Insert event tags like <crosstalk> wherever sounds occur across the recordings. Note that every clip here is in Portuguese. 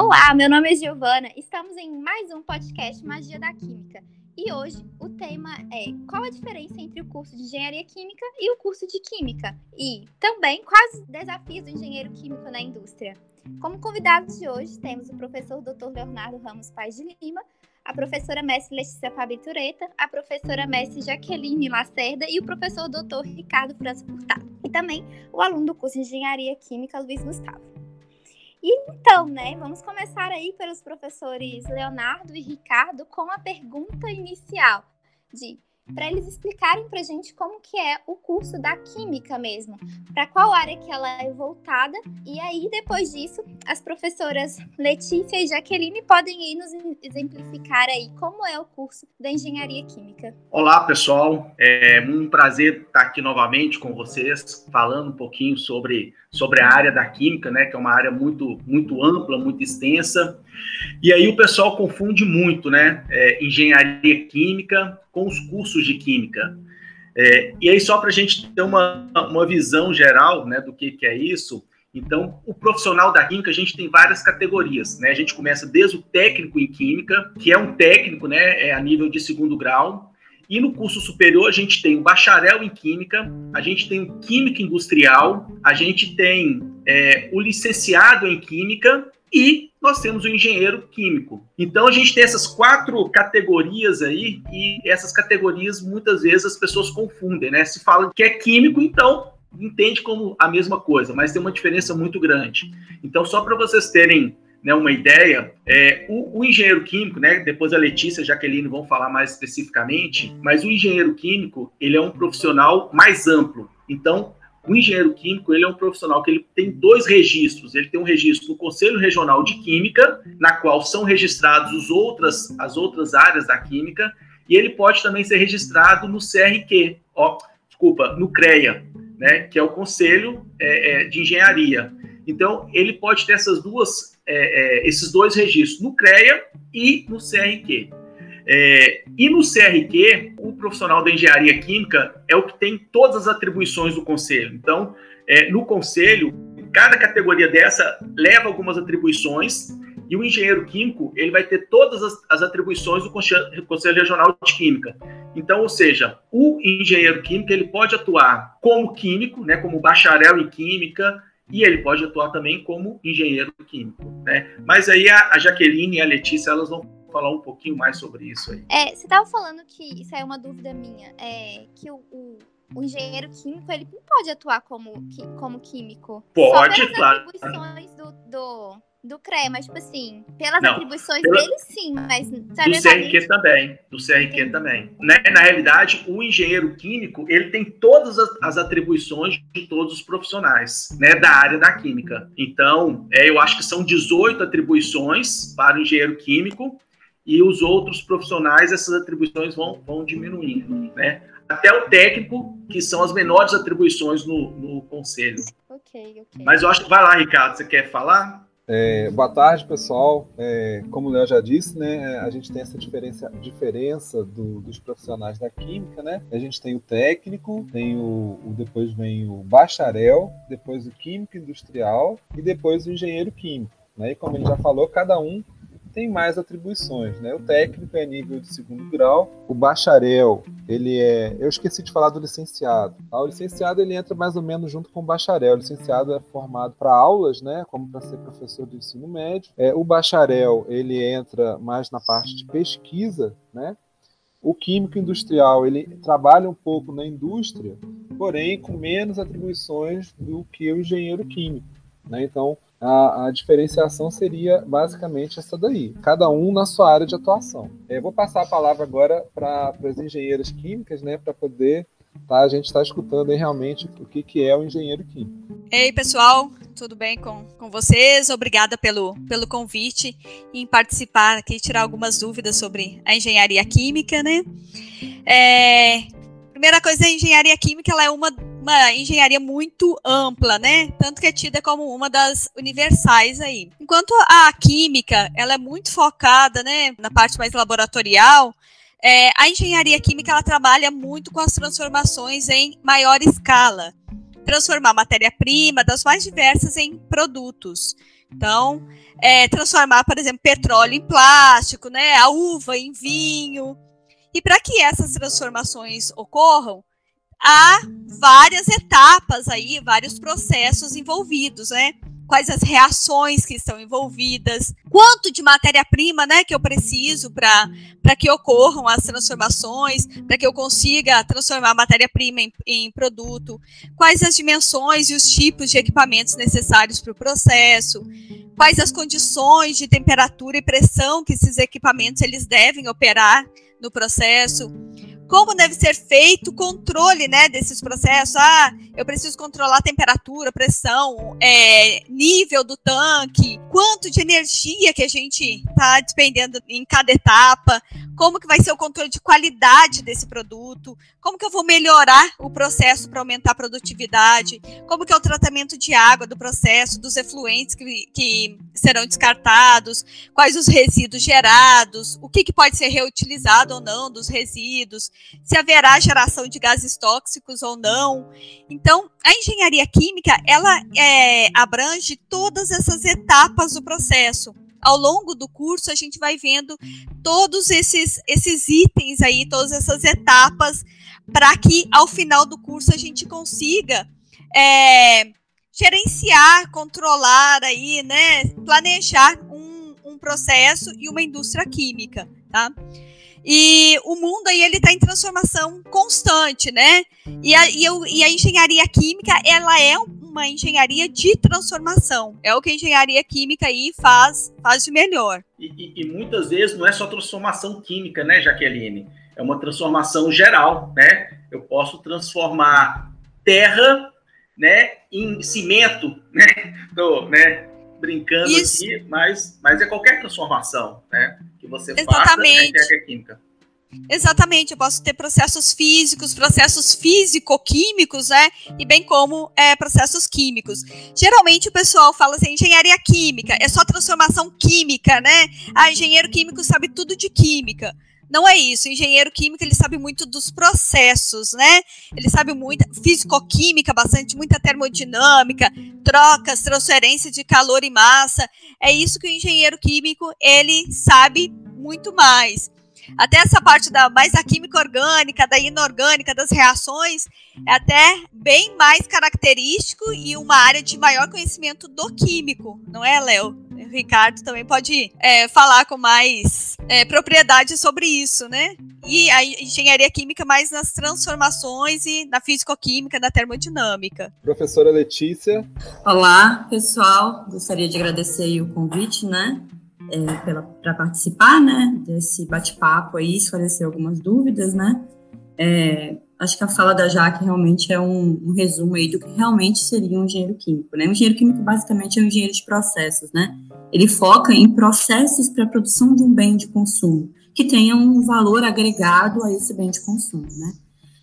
Olá, meu nome é Giovana. Estamos em mais um podcast Magia da Química. E hoje o tema é qual a diferença entre o curso de Engenharia Química e o curso de Química? E também quais os desafios do engenheiro químico na indústria. Como convidados de hoje temos o professor Dr. Leonardo Ramos Paz de Lima, a professora mestre Letícia Fabitureta, a professora mestre Jaqueline Lacerda e o professor Dr. Ricardo França Furtado. E também o aluno do curso de Engenharia Química, Luiz Gustavo. Então, né, vamos começar aí pelos professores Leonardo e Ricardo com a pergunta inicial de para eles explicarem para a gente como que é o curso da química mesmo, para qual área que ela é voltada. E aí, depois disso, as professoras Letícia e Jaqueline podem ir nos exemplificar aí como é o curso da engenharia química. Olá, pessoal. É um prazer estar aqui novamente com vocês, falando um pouquinho sobre, sobre a área da química, né, que é uma área muito, muito ampla, muito extensa. E aí o pessoal confunde muito, né, é, engenharia química com os cursos de química. É, e aí, só para a gente ter uma, uma visão geral né, do que, que é isso, então, o profissional da química, a gente tem várias categorias, né? A gente começa desde o técnico em química, que é um técnico, né, é a nível de segundo grau, e no curso superior a gente tem o bacharel em química, a gente tem o químico industrial, a gente tem é, o licenciado em química e nós temos o engenheiro químico. Então a gente tem essas quatro categorias aí e essas categorias muitas vezes as pessoas confundem, né? Se fala que é químico, então entende como a mesma coisa, mas tem uma diferença muito grande. Então só para vocês terem né, uma ideia, é, o, o, engenheiro químico, né, depois a Letícia e a Jaqueline vão falar mais especificamente, mas o engenheiro químico ele é um profissional mais amplo. Então o engenheiro químico ele é um profissional que ele tem dois registros. Ele tem um registro no Conselho Regional de Química, na qual são registrados os outras, as outras áreas da química, e ele pode também ser registrado no CRQ, ó, desculpa, no CREA, né, que é o Conselho é, é, de Engenharia. Então, ele pode ter essas duas, é, é esses dois registros, no CREA e no CRQ. É, e no CRQ, o profissional da engenharia química é o que tem todas as atribuições do conselho. Então, é, no conselho, cada categoria dessa leva algumas atribuições e o engenheiro químico ele vai ter todas as, as atribuições do conselho, conselho Regional de Química. Então, ou seja, o engenheiro químico ele pode atuar como químico, né, como bacharel em química, e ele pode atuar também como engenheiro químico, né? Mas aí a, a Jaqueline e a Letícia elas vão falar um pouquinho mais sobre isso aí. É, você estava falando que isso é uma dúvida minha, é que o, o, o engenheiro químico ele não pode atuar como, como químico. Pode, Só claro. atribuições do, do, do CRE, mas tipo assim, pelas não, atribuições pela... dele sim, mas do CRQ também, do CRQ Sim. também. Né? Na realidade, o engenheiro químico, ele tem todas as, as, atribuições de todos os profissionais, né, da área da química. Então, é, eu acho que são 18 atribuições para o engenheiro químico e os outros profissionais, essas atribuições vão, vão diminuindo, né? Até o técnico, que são as menores atribuições no, no conselho. Ok, ok. Mas eu acho que vai lá, Ricardo, você quer falar? É, boa tarde, pessoal. É, como o Léo já disse, né, a gente tem essa diferença, diferença do, dos profissionais da química, né? A gente tem o técnico, tem o, o, depois vem o bacharel, depois o químico industrial e depois o engenheiro químico. Né? E como ele já falou, cada um tem mais atribuições, né? O técnico é nível de segundo grau, o bacharel, ele é, eu esqueci de falar do licenciado. Tá? O licenciado ele entra mais ou menos junto com o bacharel. O licenciado é formado para aulas, né? Como para ser professor do ensino médio. É, o bacharel ele entra mais na parte de pesquisa, né? O químico industrial ele trabalha um pouco na indústria, porém com menos atribuições do que o engenheiro químico. Né? Então, a, a, diferenciação seria basicamente essa daí, cada um na sua área de atuação. Eu vou passar a palavra agora para as engenheiras químicas, né, para poder tá, a gente estar tá escutando realmente o que, que é o engenheiro químico. Ei, pessoal, tudo bem com, com vocês? Obrigada pelo, pelo convite em participar aqui tirar algumas dúvidas sobre a engenharia química, né? É, primeira coisa, a engenharia química ela é uma uma engenharia muito ampla, né? Tanto que é tida como uma das universais aí. Enquanto a química, ela é muito focada, né, na parte mais laboratorial, é, a engenharia química ela trabalha muito com as transformações em maior escala, transformar matéria-prima das mais diversas em produtos. Então, é, transformar, por exemplo, petróleo em plástico, né, a uva em vinho. E para que essas transformações ocorram, há várias etapas aí, vários processos envolvidos, né? quais as reações que estão envolvidas, quanto de matéria-prima né, que eu preciso para que ocorram as transformações, para que eu consiga transformar a matéria-prima em, em, produto, quais as dimensões e os tipos de equipamentos necessários para o processo, quais as condições de temperatura e pressão que esses equipamentos eles devem operar no processo, como deve ser feito o controle né, desses processos. Ah, eu preciso controlar temperatura, pressão, é, nível do tanque, quanto de energia que a gente está despendendo em cada etapa, como que vai ser o controle de qualidade desse produto, como que eu vou melhorar o processo para aumentar a produtividade, como que é o tratamento de água do processo, dos efluentes que, que serão descartados, quais os resíduos gerados, o que, que pode ser reutilizado ou não dos resíduos, se haverá geração de gases tóxicos ou não. Então, a engenharia química, ela é, abrange todas essas etapas do processo. Ao longo do curso, a gente vai vendo todos esses, esses itens aí, todas essas etapas, para que ao final do curso a gente consiga é, gerenciar, controlar aí, né, planejar um, um processo e uma indústria química, tá? E o mundo aí ele está em transformação constante, né? E a, e, eu, e a engenharia química ela é uma engenharia de transformação. É o que a engenharia química aí faz, faz de melhor. E, e, e muitas vezes não é só transformação química, né, Jaqueline? É uma transformação geral, né? Eu posso transformar terra, né, em cimento, né? <laughs> Né? Brincando Isso. aqui, mas, mas é qualquer transformação, né? que você Exatamente. faça é química. Exatamente, eu posso ter processos físicos, processos físico-químicos, né? E bem como é, processos químicos. Geralmente o pessoal fala assim, engenharia química, é só transformação química, né? Ah, engenheiro químico sabe tudo de química. Não é isso. O engenheiro químico ele sabe muito dos processos, né? Ele sabe muito físico-química, bastante, muita termodinâmica, trocas, transferência de calor e massa. É isso que o engenheiro químico ele sabe muito mais. Até essa parte da mais da química orgânica, da inorgânica, das reações, é até bem mais característico e uma área de maior conhecimento do químico, não é, Léo? O Ricardo também pode é, falar com mais é, propriedade sobre isso, né? E a engenharia química mais nas transformações e na físico-química, na termodinâmica. Professora Letícia. Olá, pessoal. Gostaria de agradecer o convite, né? é, para participar, né, desse bate-papo aí, esclarecer algumas dúvidas, né. É, acho que a fala da Jaque realmente é um, um, resumo aí do que realmente seria um engenheiro químico, né. Um engenheiro químico basicamente é um engenheiro de processos, né. Ele foca em processos para a produção de um bem de consumo que tenha um valor agregado a esse bem de consumo, né.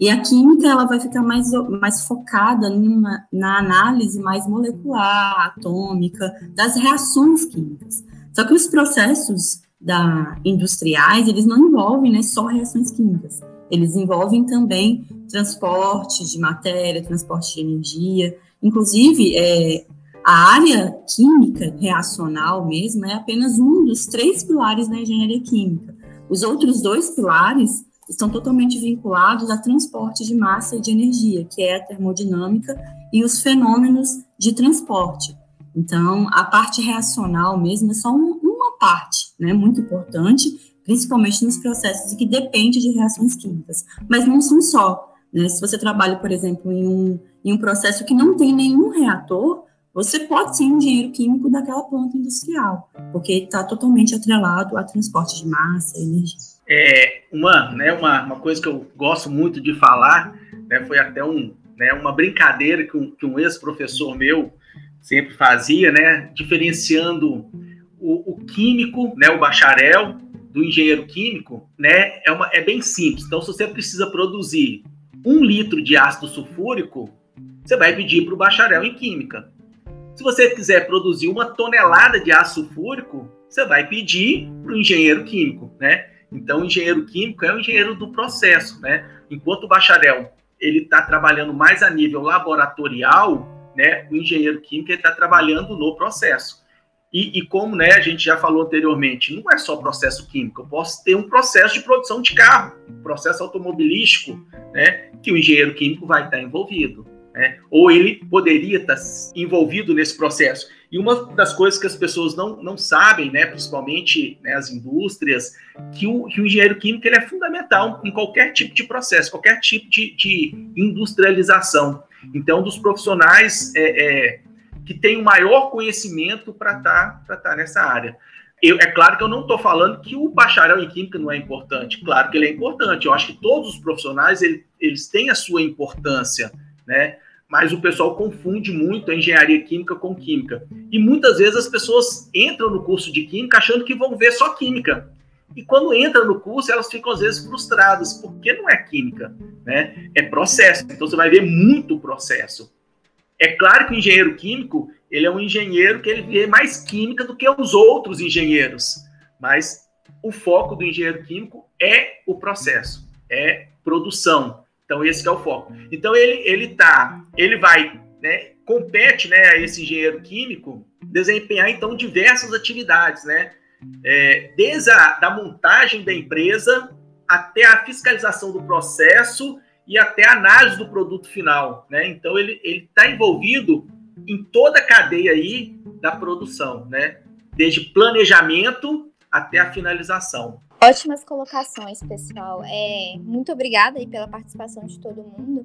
E a química ela vai ficar mais, mais focada numa, na análise mais molecular, atômica, das reações químicas. Só que os processos da, industriais, eles não envolvem né, só reações químicas. Eles envolvem também transporte de matéria, transporte de energia. Inclusive, é, a área química reacional mesmo é apenas um dos três pilares da engenharia química. Os outros dois pilares estão totalmente vinculados a transporte de massa e de energia, que é a termodinâmica e os fenômenos de transporte. Então, a parte reacional mesmo é só um, uma parte, né, muito importante, principalmente nos processos que depende de reações químicas. Mas não são só. Né? Se você trabalha, por exemplo, em um, em um processo que não tem nenhum reator, você pode ser um engenheiro químico daquela planta industrial, porque está totalmente atrelado a transporte de massa energia. É, uma, né, uma, uma coisa que eu gosto muito de falar, né, foi até um, né, uma brincadeira que um, que um ex-professor meu sempre fazia, né? Diferenciando o, o, químico, né? O bacharel do engenheiro químico, né? É, uma, é bem simples. Então, se você precisa produzir um litro de ácido sulfúrico, você vai pedir para o bacharel em química. Se você quiser produzir uma tonelada de ácido sulfúrico, você vai pedir para o engenheiro químico, né? Então, o engenheiro químico é o engenheiro do processo, né? Enquanto o bacharel ele está trabalhando mais a nível laboratorial, né, o engenheiro químico está trabalhando no processo. E, e, como né, a gente já falou anteriormente, não é só processo químico, eu posso ter um processo de produção de carro, um processo automobilístico, né, que o engenheiro químico vai estar envolvido. Né, ou ele poderia estar envolvido nesse processo. E uma das coisas que as pessoas não, não sabem, né, principalmente né, as indústrias, que o, que o engenheiro químico ele é fundamental em qualquer tipo de processo, qualquer tipo de, de industrialização. Então, dos profissionais é, é, que têm o maior conhecimento para estar tá, tá nessa área. Eu, é claro que eu não estou falando que o bacharel em química não é importante. Claro que ele é importante. Eu acho que todos os profissionais ele, eles têm a sua importância, né? Mas o pessoal confunde muito a engenharia química com química. E muitas vezes as pessoas entram no curso de química achando que vão ver só química. E quando entra no curso, elas ficam às vezes frustradas, porque não é química, né? É processo. Então você vai ver muito processo. É claro que o engenheiro químico, ele é um engenheiro que ele vê mais química do que os outros engenheiros, mas o foco do engenheiro químico é o processo, é produção. Então esse é o foco. Então ele ele tá, ele vai, né, compete, né, esse engenheiro químico desempenhar então diversas atividades, né? é, desde a da montagem da empresa até a fiscalização do processo e até a análise do produto final, né? Então ele está envolvido em toda a cadeia aí da produção, né? Desde planejamento até a finalização. Ótimas colocações, pessoal. É, muito obrigada aí pela participação de todo mundo.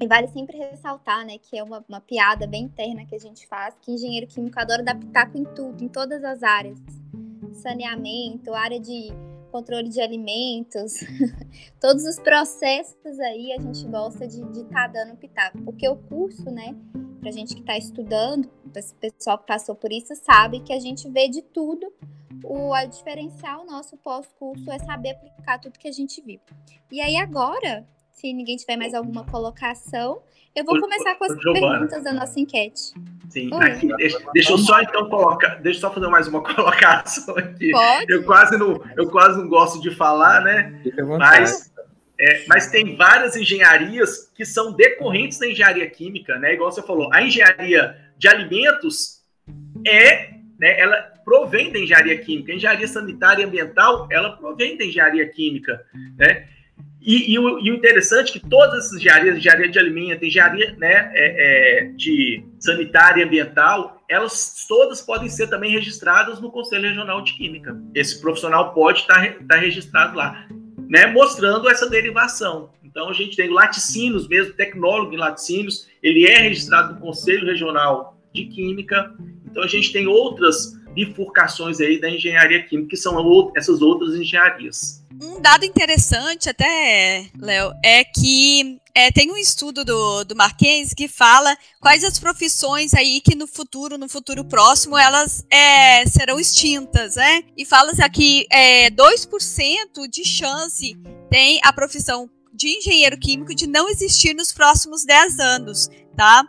E vale sempre ressaltar, né, que é uma, uma piada bem interna que a gente faz, que engenheiro químico adora dar pitaco em tudo, em todas as áreas saneamento, área de controle de alimentos, <laughs> todos os processos aí a gente gosta de estar tá dando pitaco, porque o curso, né, para gente que está estudando, esse pessoal que passou por isso sabe que a gente vê de tudo. O a diferencial nosso pós-curso é saber aplicar tudo que a gente viu. E aí agora, se ninguém tiver mais alguma colocação, eu vou começar com as perguntas da nossa enquete. Sim, aqui, deixa, deixa, eu só então colocar, deixa eu só fazer mais uma <laughs> colocação aqui. Pode. Eu quase não, eu quase não gosto de falar, né? Mas, é, mas tem várias engenharias que são decorrentes da engenharia química, né? Igual você falou, a engenharia de alimentos é, né? Ela provém da engenharia química. A engenharia sanitária e ambiental, ela provém da engenharia química, né? E, e, o, e, o, interessante é que todas essas engenharias, engenharia de alimento, engenharia né, é, é, de sanitária e ambiental, elas todas podem ser também registradas no Conselho Regional de Química. Esse profissional pode estar, estar registrado lá, né, mostrando essa derivação. Então, a gente tem laticínios mesmo, tecnólogo em laticínios, ele é registrado no Conselho Regional de Química. Então, a gente tem outras bifurcações aí da engenharia química, que são essas outras engenharias. Um dado interessante até, Léo, é que é, tem um estudo do, do Marquês que fala quais as profissões aí que no futuro, no futuro próximo, elas é, serão extintas, né? E fala-se aqui é, 2% de chance tem a profissão de engenheiro químico de não existir nos próximos 10 anos, tá?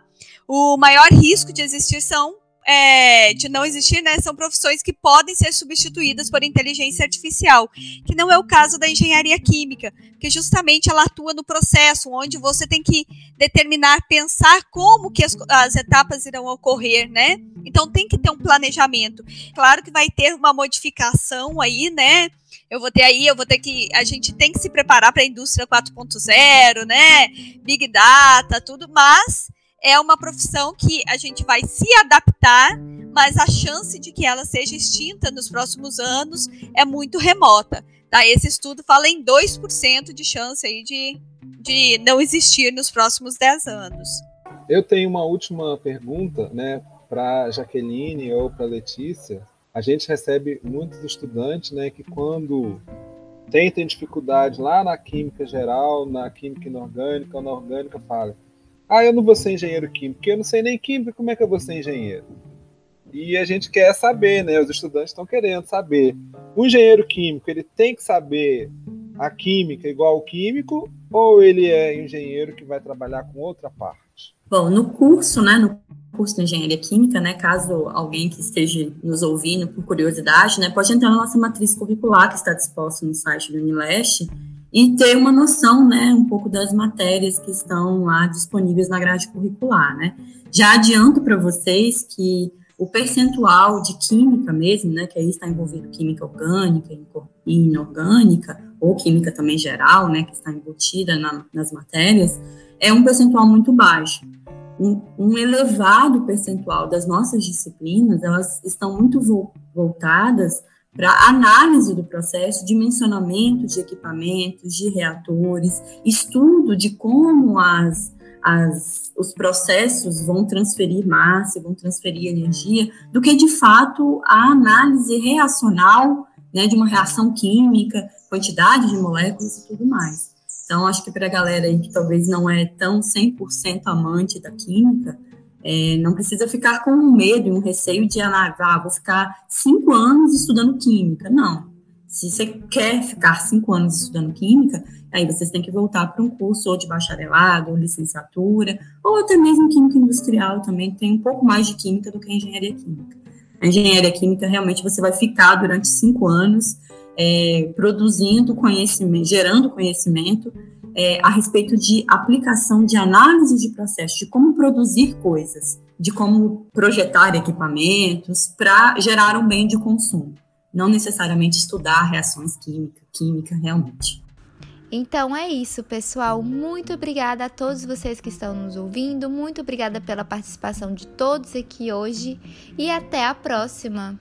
O maior risco de existir são é, de não existir, né, são profissões que podem ser substituídas por inteligência artificial, que não é o caso da engenharia química, que justamente ela atua no processo, onde você tem que determinar, pensar como que as, as etapas irão ocorrer, né? Então tem que ter um planejamento. Claro que vai ter uma modificação aí, né? eu vou ter aí, eu vou ter que. A gente tem que se preparar para a indústria 4.0, né? Big Data, tudo, mas é uma profissão que a gente vai se adaptar, mas a chance de que ela seja extinta nos próximos anos é muito remota. Tá? Esse estudo fala em 2% de chance aí de, de não existir nos próximos 10 anos. Eu tenho uma última pergunta, né, para Jaqueline ou para Letícia. A gente recebe muitos estudantes, né, que quando tentem dificuldade lá na química geral, na química inorgânica ou na orgânica, falam ah, eu não vou ser engenheiro químico, porque eu não sei nem química, como é que eu vou ser engenheiro? E a gente quer saber, né? Os estudantes estão querendo saber. O engenheiro químico, ele tem que saber a química igual o químico, ou ele é engenheiro que vai trabalhar com outra parte? Bom, no curso, né, no curso de engenharia química, né, caso alguém que esteja nos ouvindo por curiosidade, né, pode entrar na nossa matriz curricular que está disposta no site do Unileste e ter uma noção, né, um pouco das matérias que estão lá disponíveis na grade curricular, né. Já adianto para vocês que o percentual de química mesmo, né, que aí está envolvido química orgânica e inorgânica, ou química também geral, né, que está embutida na, nas matérias, é um percentual muito baixo. Um, um, elevado percentual das nossas disciplinas, elas estão muito vo voltadas para análise do processo, dimensionamento de equipamentos, de reatores, estudo de como as as, os processos vão transferir massa, vão transferir energia, do que de fato a análise reacional né, de uma reação química, quantidade de moléculas e tudo mais. Então, acho que para a galera aí que talvez não é tão 100% amante da química, é, não precisa ficar com um medo e um receio de, ah, vou ficar cinco anos estudando química. Não. Se você quer ficar cinco anos estudando química, Aí vocês têm que voltar para um curso ou de bacharelado, ou licenciatura, ou até mesmo química industrial também, tem um pouco mais de química do que a engenharia química. A engenharia química, realmente, você vai ficar durante cinco anos é, produzindo conhecimento, gerando conhecimento é, a respeito de aplicação de análise de processo, de como produzir coisas, de como projetar equipamentos para gerar um bem de consumo. Não necessariamente estudar reações químicas, química realmente. Então é isso, pessoal. Muito obrigada a todos vocês que estão nos ouvindo. Muito obrigada pela participação de todos aqui hoje e até a próxima.